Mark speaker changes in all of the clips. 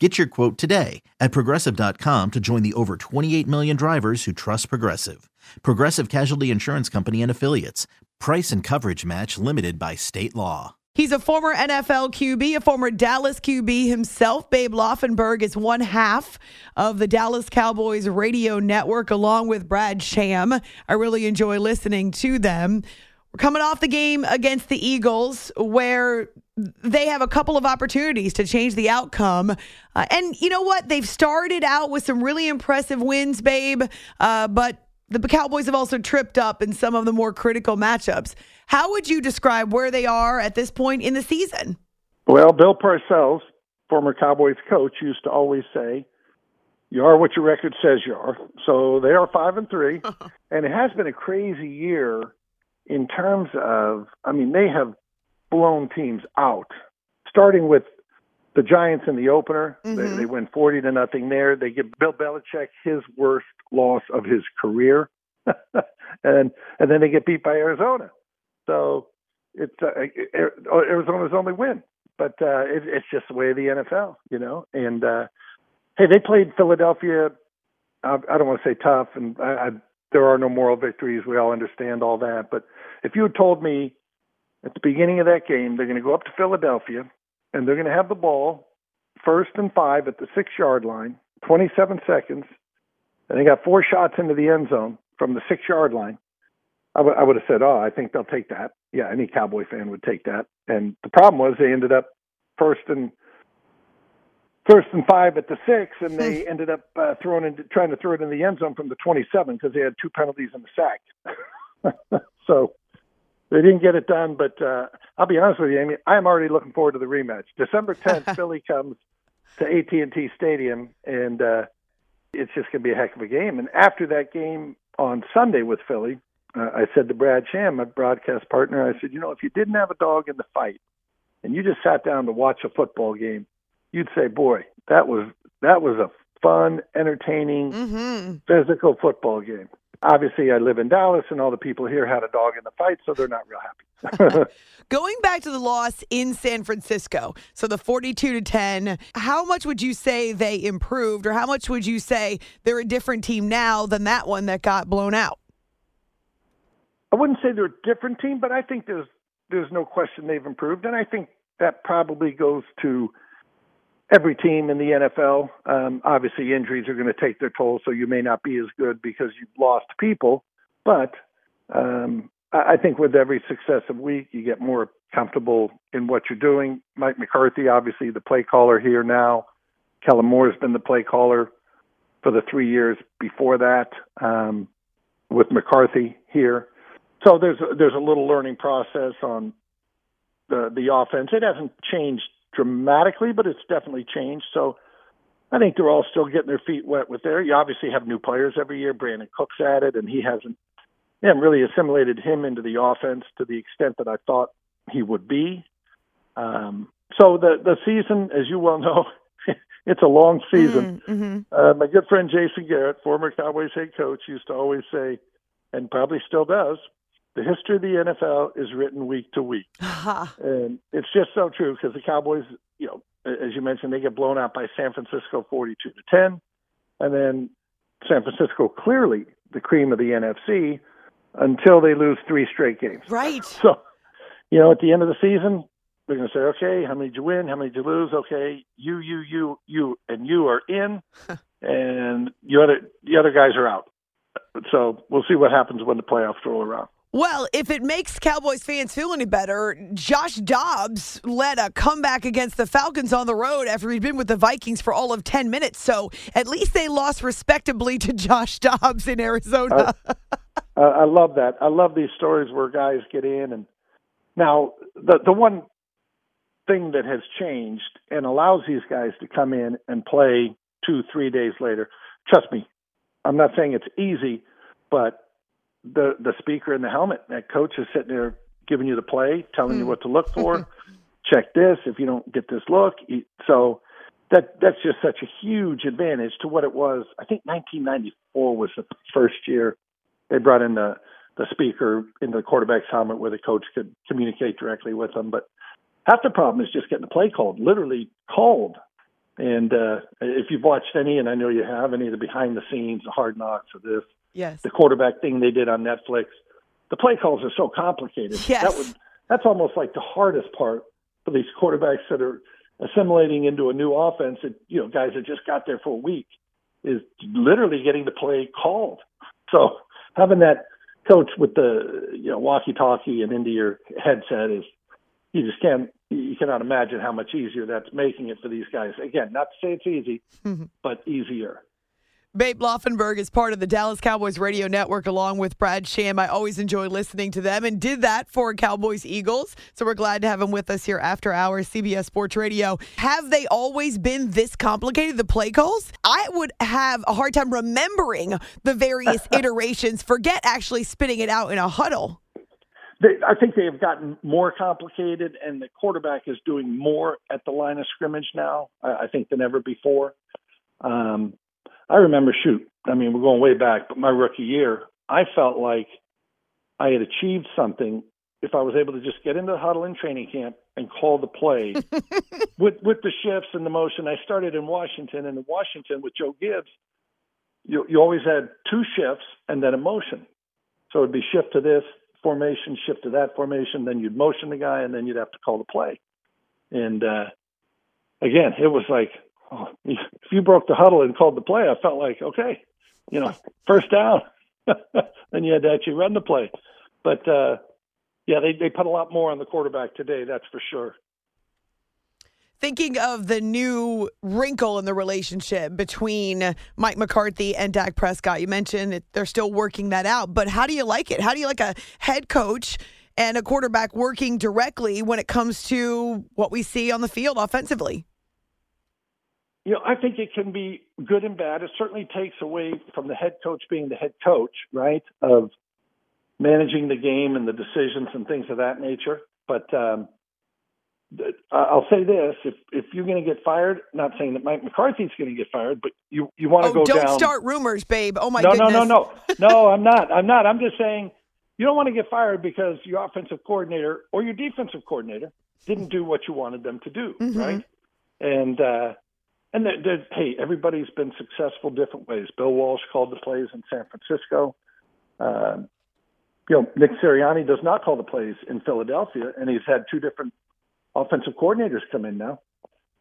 Speaker 1: Get your quote today at progressive.com to join the over 28 million drivers who trust Progressive. Progressive Casualty Insurance Company and Affiliates. Price and coverage match limited by state law.
Speaker 2: He's a former NFL QB, a former Dallas QB himself. Babe Laufenberg is one half of the Dallas Cowboys radio network, along with Brad Sham. I really enjoy listening to them. We're coming off the game against the Eagles, where they have a couple of opportunities to change the outcome. Uh, and you know what? They've started out with some really impressive wins, babe. Uh, but the Cowboys have also tripped up in some of the more critical matchups. How would you describe where they are at this point in the season?
Speaker 3: Well, Bill Parcells, former Cowboys coach, used to always say, "You are what your record says you are." So they are five and three, and it has been a crazy year in terms of. I mean, they have blown teams out, starting with the Giants in the opener. Mm-hmm. They, they win 40 to nothing there. They give Bill Belichick his worst loss of his career. and and then they get beat by Arizona. So it's uh, Arizona's only win, but uh, it, it's just the way of the NFL, you know. And uh, hey, they played Philadelphia. I, I don't want to say tough, and I, I, there are no moral victories. We all understand all that. But if you had told me at the beginning of that game, they're going to go up to Philadelphia and they're going to have the ball first and five at the six yard line, 27 seconds, and they got four shots into the end zone from the six yard line. I, w- I would have said, oh, I think they'll take that. Yeah, any Cowboy fan would take that. And the problem was they ended up first and first and five at the six, and they ended up uh, throwing in, trying to throw it in the end zone from the 27 because they had two penalties in the sack. so they didn't get it done, but uh, I'll be honest with you, Amy. I'm already looking forward to the rematch. December 10th, Philly comes to AT&T Stadium, and uh, it's just going to be a heck of a game. And after that game on Sunday with Philly, uh, I said to Brad Sham, my broadcast partner, I said, you know, if you didn't have a dog in the fight, and you just sat down to watch a football game, you'd say, boy, that was that was a fun, entertaining, mm-hmm. physical football game obviously I live in Dallas and all the people here had a dog in the fight, so they're not real happy.
Speaker 2: Going back to the loss in San Francisco, so the 42 to 10, how much would you say they improved or how much would you say they're a different team now than that one that got blown out?
Speaker 3: I wouldn't say they're a different team, but I think there's there's no question they've improved and I think that probably goes to every team in the NFL. Um, obviously, injuries are going to take their toll, so you may not be as good because you've lost people. But um, I think with every successive week, you get more comfortable in what you're doing. Mike McCarthy, obviously, the play caller here now. Kellen Moore has been the play caller for the three years before that um, with McCarthy here. So there's a, there's a little learning process on the the offense. It hasn't changed dramatically, but it's definitely changed. So I think they're all still getting their feet wet with there. You obviously have new players every year. Brandin Cooks added, and he hasn't haven't really assimilated him into the offense to the extent that I thought he would be. Um, so the the season, as you well know, it's a long season. Mm-hmm. mm-hmm. Uh, my good friend Jason Garrett, former Cowboys head coach, used to always say, and probably still does, the history of the NFL is written week to week, and it's just so true because the Cowboys, you know, as you mentioned, they get blown out by San Francisco forty-two to ten, and then San Francisco clearly the cream of the NFC until they lose three straight games.
Speaker 2: Right.
Speaker 3: So, you know, at the end of the season, They're going to say, okay, how many did you win? How many did you lose? Okay, you, you, you, you, and you are in, and you other the other guys are out. So we'll see what happens when the playoffs roll around.
Speaker 2: Well, if it makes Cowboys fans feel any better, Josh Dobbs led a comeback against the Falcons on the road after he'd been with the Vikings for all of 10 minutes. So at least they lost respectably to Josh Dobbs in Arizona.
Speaker 3: Uh, I love that. I love these stories where guys get in. And now, the, the one thing that has changed and allows these guys to come in and play two, three days later, trust me, I'm not saying it's easy, but the the speaker in the helmet. That coach is sitting there giving you the play, telling mm. you hmm. what to look for. Check this. If you don't get this look, so that that's just such a huge advantage to what it was. I think 1994 was the first year they brought in the the speaker into the quarterback's helmet where the coach could communicate directly with them. But half the problem is just getting the play called, literally called. And uh, if you've watched any, and I know you have, any of the behind the scenes, the hard knocks of this,
Speaker 2: Yes.
Speaker 3: The quarterback thing they did on Netflix. The play calls are so complicated.
Speaker 2: Yes.
Speaker 3: That would that's almost like the hardest part for these quarterbacks that are assimilating into a new offense that you know guys that just got there for a week is literally getting the play called. So having that coach with the you know walkie-talkie and into your headset is you just can't you cannot imagine how much easier that's making it for these guys. Again, not to say it's easy, mm-hmm. but easier.
Speaker 2: Babe Laufenberg is part of the Dallas Cowboys radio network along with Brad Sham. I always enjoy listening to them and did that for Cowboys Eagles. So we're glad to have him with us here after hours, CBS Sports Radio. Have they always been this complicated, the play calls? I would have a hard time remembering the various iterations, forget actually spitting it out in a huddle.
Speaker 3: I think they have gotten more complicated, and the quarterback is doing more at the line of scrimmage now, I think, than ever before. Um, I remember, shoot, I mean, we're going way back, but my rookie year, I felt like I had achieved something if I was able to just get into the huddle in training camp and call the play with with the shifts and the motion. I started in Washington, and in Washington with Joe Gibbs, you you always had two shifts and then a motion. So it'd be shift to this formation, shift to that formation, then you'd motion the guy, and then you'd have to call the play. And uh, again, it was like oh, if you broke the huddle and called the play, I felt like okay, you know, first down. then you had to actually run the play. But uh, yeah, they they put a lot more on the quarterback today. That's for sure.
Speaker 2: Thinking of the new wrinkle in the relationship between Mike McCarthy and Dak Prescott, you mentioned that they're still working that out. But how do you like it? How do you like a head coach and a quarterback working directly when it comes to what we see on the field offensively?
Speaker 3: You know, I think it can be good and bad. It certainly takes away from the head coach being the head coach, right, of managing the game and the decisions and things of that nature. But um, I'll say this: if if you're going to get fired, not saying that Mike McCarthy's going to get fired, but you you want to
Speaker 2: oh,
Speaker 3: go
Speaker 2: don't
Speaker 3: down.
Speaker 2: Don't start rumors, babe. Oh my
Speaker 3: no,
Speaker 2: goodness.
Speaker 3: No, no, no, no. I'm not. I'm not. I'm just saying you don't want to get fired because your offensive coordinator or your defensive coordinator didn't do what you wanted them to do, mm-hmm. right? And uh, and they're, they're, hey, everybody's been successful different ways. Bill Walsh called the plays in San Francisco. Uh, you know, Nick Sirianni does not call the plays in Philadelphia, and he's had two different offensive coordinators come in now.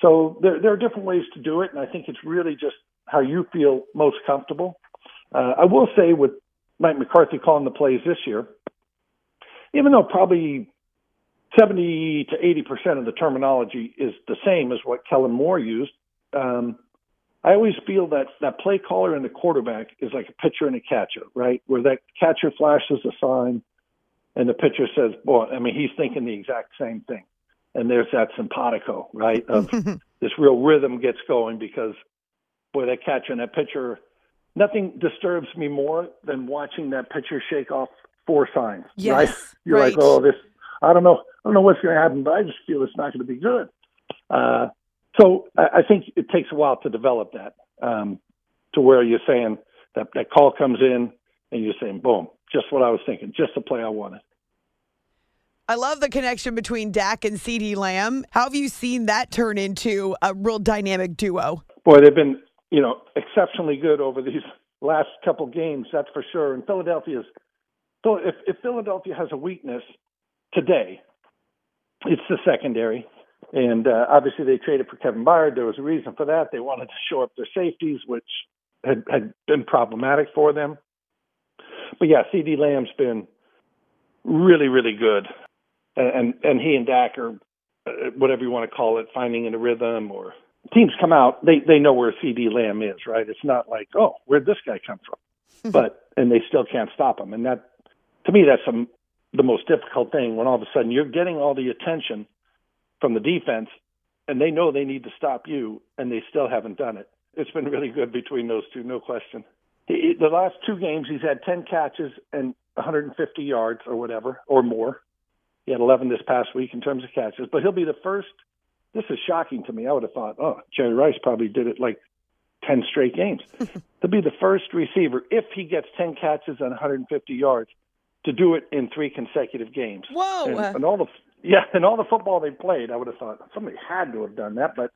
Speaker 3: So there, there are different ways to do it, and I think it's really just how you feel most comfortable. Uh, I will say with Mike McCarthy calling the plays this year, even though probably 70 to 80 percent of the terminology is the same as what Kellen Moore used, um, I always feel that that play caller and the quarterback is like a pitcher and a catcher, right? Where that catcher flashes a sign and the pitcher says, "Boy, I mean, he's thinking the exact same thing." And there's that simpatico, right? Of this real rhythm gets going because, boy, that catcher and that pitcher, nothing disturbs me more than watching that pitcher shake off four signs.
Speaker 2: Yes,
Speaker 3: right? You're
Speaker 2: right.
Speaker 3: like, oh, this, I don't know, I don't know what's going to happen, but I just feel it's not going to be good. Uh, so I think it takes a while to develop that um, to where you're saying that that call comes in and you're saying, boom, just what I was thinking, just the play I wanted.
Speaker 2: I love the connection between Dak and CeeDee Lamb. How have you seen that turn into a real dynamic duo?
Speaker 3: Boy, they've been, you know, exceptionally good over these last couple games, that's for sure. And Philadelphia's so if, if Philadelphia has a weakness today, it's the secondary. And uh, obviously, they traded for Kevin Byard. There was a reason for that. They wanted to shore up their safeties, which had, had been problematic for them. But yeah, CeeDee Lamb's been really, really good, and and and he and Dak are uh, whatever you want to call it, finding in a rhythm or teams come out, they they know where CeeDee Lamb is, right? It's not like, oh, where'd this guy come from? but and they still can't stop him, and that to me that's some the most difficult thing when all of a sudden you're getting all the attention from the defense, and they know they need to stop you, and they still haven't done it. It's been really good between those two, no question. He, the last two games, he's had 10 catches and 150 yards or whatever, or more. He had 11 this past week in terms of catches, but he'll be the first. This is shocking to me. I would have thought, oh, Jerry Rice probably did it like 10 straight games. to be the first receiver, if he gets 10 catches and 150 yards, to do it in three consecutive games.
Speaker 2: Whoa!
Speaker 3: And, uh, and all the yeah, and all the football they played, I would have thought somebody had to have done that, but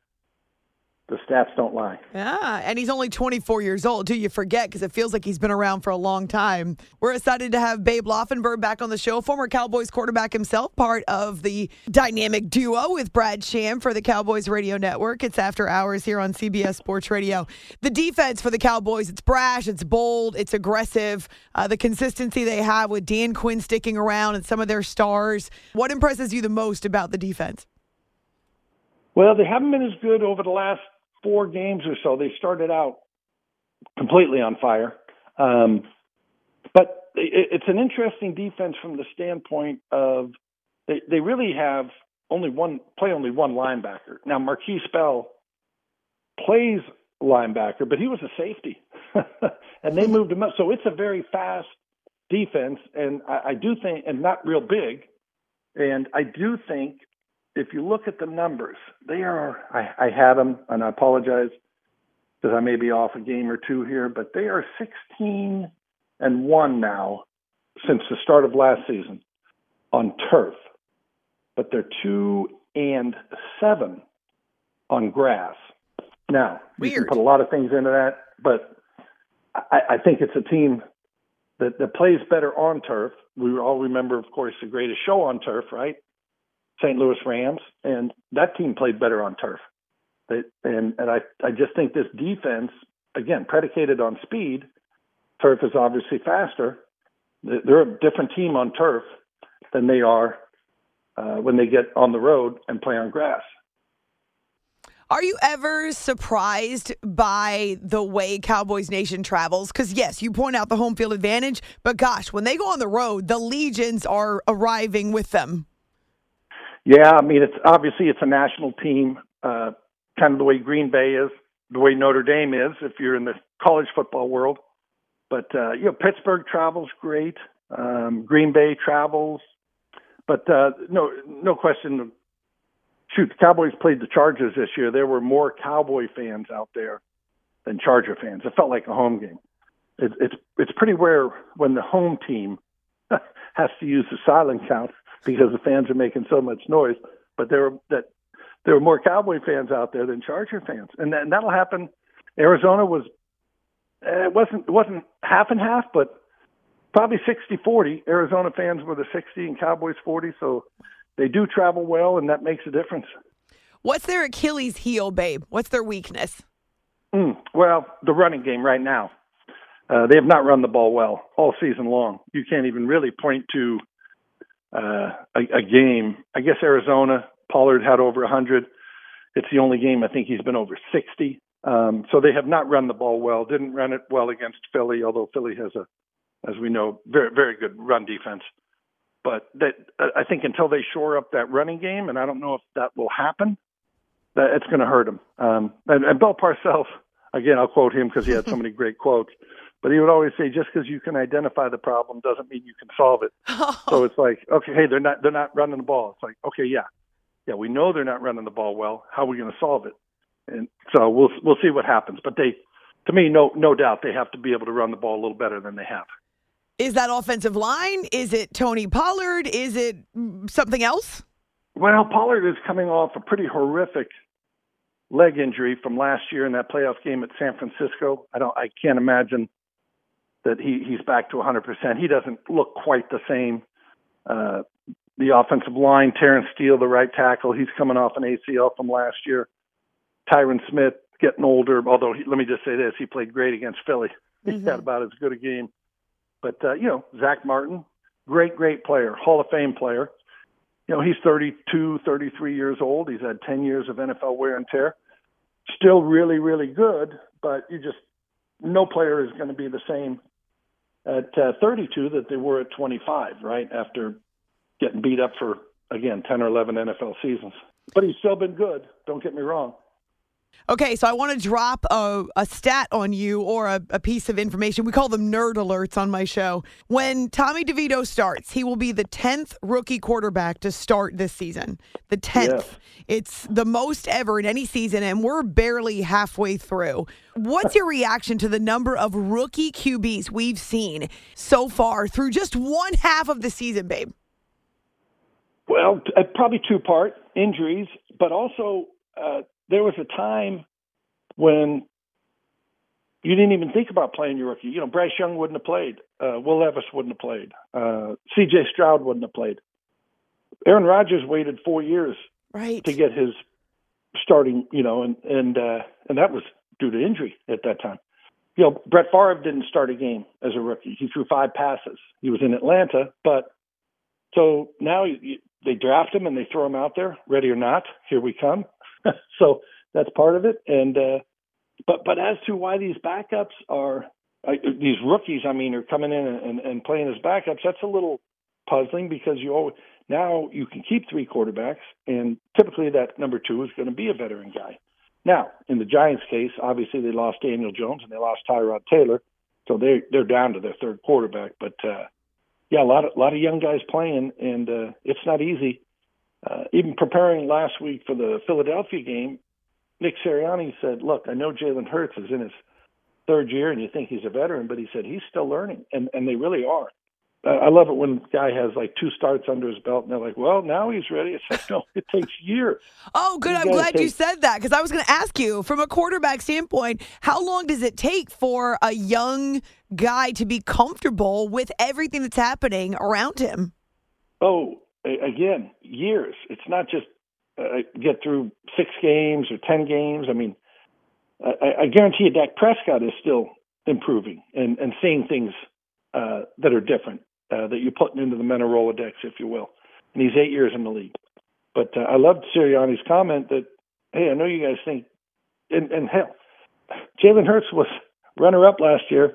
Speaker 3: the stats don't lie.
Speaker 2: Yeah, and he's only 24 years old, too. You forget because it feels like he's been around for a long time. We're excited to have Babe Laufenberg back on the show, former Cowboys quarterback himself, part of the dynamic duo with Brad Sham for the Cowboys Radio Network. It's after hours here on CBS Sports Radio. The defense for the Cowboys, it's brash, it's bold, it's aggressive. Uh, the consistency they have with Dan Quinn sticking around and some of their stars. What impresses you the most about the defense?
Speaker 3: Well, they haven't been as good over the last four games or so, they started out completely on fire. Um, but it, it's an interesting defense from the standpoint of they, they really have only one play only one linebacker. Now Markquese Bell plays linebacker, but he was a safety, and they moved him up. So it's a very fast defense, and I, I do think, and not real big, and I do think if you look at the numbers, they are, I, I had them, and I apologize because I may be off a game or two here, but they are 16 and 1 now since the start of last season on turf, but they're 2 and 7 on grass. Now,
Speaker 2: Weird.
Speaker 3: you can put a lot of things into that, but I, I think it's a team that, that plays better on turf. We all remember, of course, the greatest show on turf, right? St. Louis Rams, and that team played better on turf. They, and and I I just think this defense, again, predicated on speed, turf is obviously faster. They're a different team on turf than they are uh, when they get on the road and play on grass.
Speaker 2: Are you ever surprised by the way Cowboys Nation travels? Because, yes, you point out the home field advantage, but gosh, when they go on the road, the legions are arriving with them.
Speaker 3: Yeah, I mean, it's obviously it's a national team, uh, kind of the way Green Bay is, the way Notre Dame is, if you're in the college football world. But uh, you know, Pittsburgh travels great. Um, Green Bay travels, but uh, no, no question. Shoot, the Cowboys played the Chargers this year. There were more Cowboy fans out there than Charger fans. It felt like a home game. It, it's it's pretty rare when the home team has to use the silent count because the fans are making so much noise. But there were that there were more Cowboy fans out there than Charger fans, and, that, and that'll happen. Arizona was eh, it wasn't it wasn't half and half, but probably 60-40. Arizona fans were the 60 and Cowboys 40, so they do travel well, and that makes a difference.
Speaker 2: What's their Achilles heel, babe? What's their weakness?
Speaker 3: Mm, well, the running game right now. Uh, they have not run the ball well all season long. You can't even really point to uh, a, a game. I guess Arizona, Pollard had over 100. It's the only game I think he's been over 60. Um, so they have not run the ball well. Didn't run it well against Philly, although Philly has a, as we know, very very good run defense. But that I think until they shore up that running game, and I don't know if that will happen, that it's going to hurt them. Um, and, and Bill Parcells, again, I'll quote him because he had so many great quotes. But he would always say, just because you can identify the problem doesn't mean you can solve it. So it's like, okay, hey, they're not they're not running the ball. It's like, okay, yeah, yeah, we know they're not running the ball well. How are we going to solve it? And so we'll we'll see what happens. But they, to me, no no doubt, they have to be able to run the ball a little better than they have.
Speaker 2: Is that offensive line? Is it Tony Pollard? Is it something else?
Speaker 3: Well, Pollard is coming off a pretty horrific leg injury from last year in that playoff game at San Francisco. I don't I can't imagine that he he's back to 100%. He doesn't look quite the same. Uh, the offensive line, Terence Steele, the right tackle, he's coming off an ACL from last year. Tyron Smith getting older, although he, let me just say this, he played great against Philly. He mm-hmm. had about as good a game. But uh, you know, Zack Martin, great, great player, Hall of Fame player. You know, he's 32, 33 years old. He's had 10 years of NFL wear and tear. Still really, really good, but you just no player is going to be the same at uh, 32 that they were at 25, right? After getting beat up for again 10 or 11 NFL seasons. But he's still been good. Don't get me wrong.
Speaker 2: Okay, so I want to drop a, a stat on you or a, a, piece of information. We call them nerd alerts on my show. When Tommy DeVito starts, he will be the 10th rookie quarterback to start this season. The 10th. Yes. It's the most ever in any season, and we're barely halfway through. What's your reaction to the number of rookie QBs we've seen so far through just one half of the season, babe?
Speaker 3: Well, uh, probably two part injuries, but also uh, there was a time when you didn't even think about playing your rookie. You know, Bryce Young wouldn't have played. Uh, Will Levis wouldn't have played. Uh, C.J. Stroud wouldn't have played. Aaron Rodgers waited four years
Speaker 2: right.
Speaker 3: to get his starting. You know, and and uh, and that was due to injury at that time. You know, Brett Favre didn't start a game as a rookie. He threw five passes. He was in Atlanta, but so now you, they draft him and they throw him out there, ready or not. Here we come. so that's part of it. And uh, but but as to why these backups are uh, these rookies, I mean, are coming in and, and playing as backups, that's a little puzzling because you always now you can keep three quarterbacks, and typically that number two is going to be a veteran guy. Now, in the Giants' case, obviously they lost Daniel Jones and they lost Tyrod Taylor, so they they're down to their third quarterback. But uh, yeah, a lot of a lot of young guys playing, and uh, it's not easy. Uh, even preparing last week for the Philadelphia game, Nick Sirianni said, "Look, I know Jalen Hurts is in his third year, and you think he's a veteran, but he said he's still learning, and and they really are. I love it when a guy has like two starts under his belt, and they're like, "Well, now he's ready." It's like, no, it takes years.
Speaker 2: Oh, good. I'm glad take... you said that because I was going to ask you, from a quarterback standpoint, how long does it take for a young guy to be comfortable with everything that's happening around him?
Speaker 3: Oh, again, years. It's not just uh, get through six games or ten games. I mean, I, I guarantee you, Dak Prescott is still improving and, and seeing things uh, that are different uh, that you're putting into the mental Rolodex, if you will. And he's eight years in the league. But uh, I loved Sirianni's comment that, hey, I know you guys think, and, and hell, Jalen Hurts was runner-up last year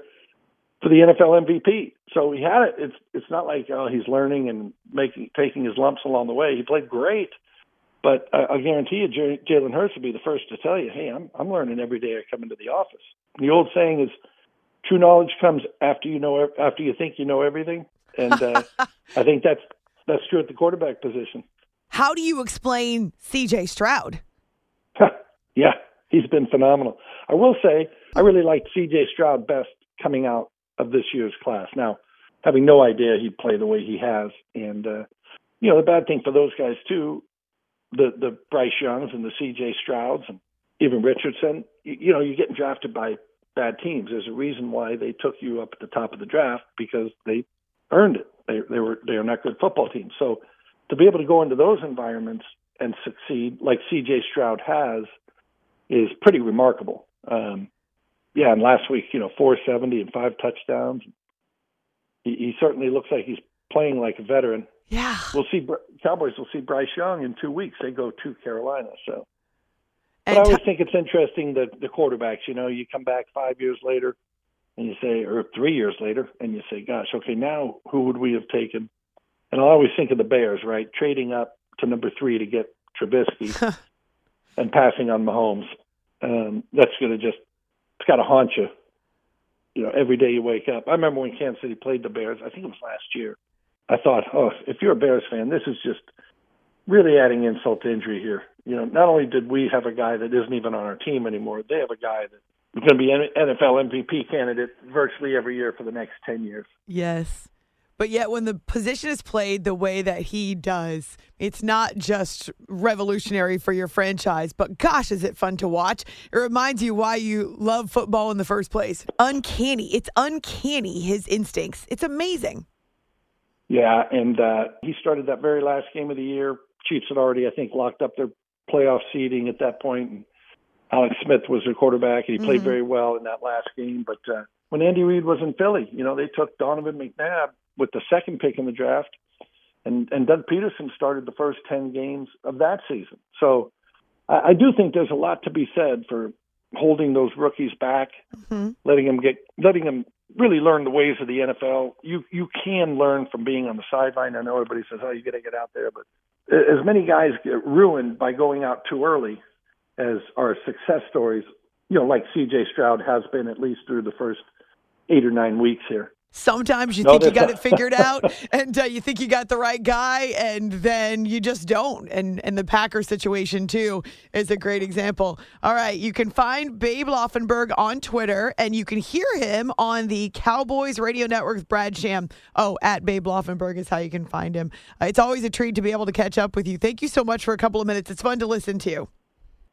Speaker 3: for the NFL MVP. So he had it. It's it's not like oh he's learning and making taking his lumps along the way. He played great, but I, I guarantee you, J- Jalen Hurts will be the first to tell you, hey, I'm I'm learning every day I come into the office. The old saying is, true knowledge comes after you know after you think you know everything, and uh, I think that's that's true at the quarterback position.
Speaker 2: How do you explain C.J. Stroud?
Speaker 3: yeah, he's been phenomenal. I will say I really liked C.J. Stroud best coming out of this year's class. Now, having no idea he'd play the way he has, and uh, you know the bad thing for those guys too, the the Bryce Youngs and the C.J. Strouds and even Richardson, you, you know you're getting drafted by bad teams. There's a reason why they took you up at the top of the draft because they earned it. They they were they are not good football teams. So to be able to go into those environments and succeed like C.J. Stroud has is pretty remarkable. Um, yeah, and last week, you know, 470 and five touchdowns. He, he certainly looks like he's playing like a veteran.
Speaker 2: Yeah.
Speaker 3: We'll see. Cowboys will see Bryce Young in two weeks. They go to Carolina. So, but and I always t- think it's interesting that the quarterbacks. You know, you come back five years later, and you say, or three years later, and you say, "Gosh, okay, now who would we have taken?" And I always think of the Bears, right? Trading up to number three to get Trubisky and passing on Mahomes. Um, that's going to just it's got to haunt you. You know, every day you wake up. I remember when Kansas City played the Bears. I think it was last year. I thought, oh, if you're a Bears fan, this is just really adding insult to injury here. You know, not only did we have a guy that isn't even on our team anymore, they have a guy that is going to be an NFL MVP candidate virtually every year for the next 10 years.
Speaker 2: Yes. But yet, when the position is played the way that he does, it's not just revolutionary for your franchise, but gosh, is it fun to watch? It reminds you why you love football in the first place. Uncanny. It's uncanny, his instincts. It's amazing.
Speaker 3: Yeah, and uh, he started that very last game of the year. Chiefs had already, I think, locked up their playoff seeding at that point. And Alex Smith was their quarterback, and he played mm-hmm. very well in that last game. But uh, when Andy Reid was in Philly, you know, they took Donovan McNabb with the second pick in the draft, and and Doug Pederson started the first ten games of that season. So I, I do think there's a lot to be said for holding those rookies back, mm-hmm. letting them get, letting them really learn the ways of the NFL. You you can learn from being on the sideline. I know everybody says, "Oh, you got to get out there," but as many guys get ruined by going out too early as our success stories, you know, like C.J. Stroud has been at least through the first eight or nine weeks here.
Speaker 2: Sometimes you no, think you got it figured out and uh, you think you got the right guy and then you just don't. And and the Packer situation too is a great example. All right, you can find Babe Laufenberg on Twitter and you can hear him on the Cowboys Radio Network with Brad Sham. Oh, at Babe Laufenberg is how you can find him. Uh, it's always a treat to be able to catch up with you. Thank you so much for a couple of minutes. It's fun to listen to.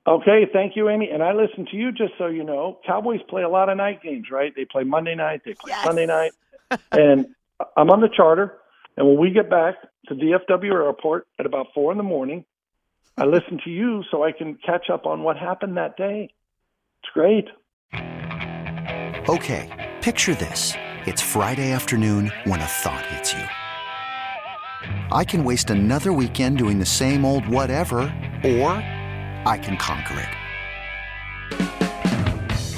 Speaker 3: Okay, thank you, Amy. And I listen to you just so you know. Cowboys play a lot of night games, right? They play Monday night, they play yes. Sunday night and I'm on the charter. And when we get back to DFW Airport at about four in the morning, I listen to you so I can catch up on what happened that day. It's great.
Speaker 4: Okay, picture this. It's Friday afternoon when a thought hits you. I can waste another weekend doing the same old whatever, or I can conquer it.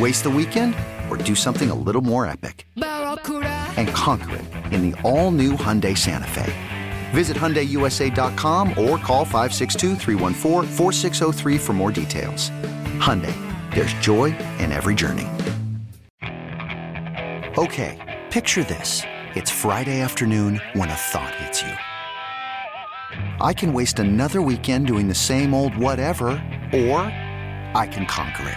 Speaker 4: Waste the weekend or do something a little more epic? And conquer it in the all-new Hyundai Santa Fe. Visit HyundaiUSA.com or call 562 for more details. Hyundai, there's joy in every journey. Okay, picture this. It's Friday afternoon when a thought hits you. I can waste another weekend doing the same old whatever, or I can conquer it.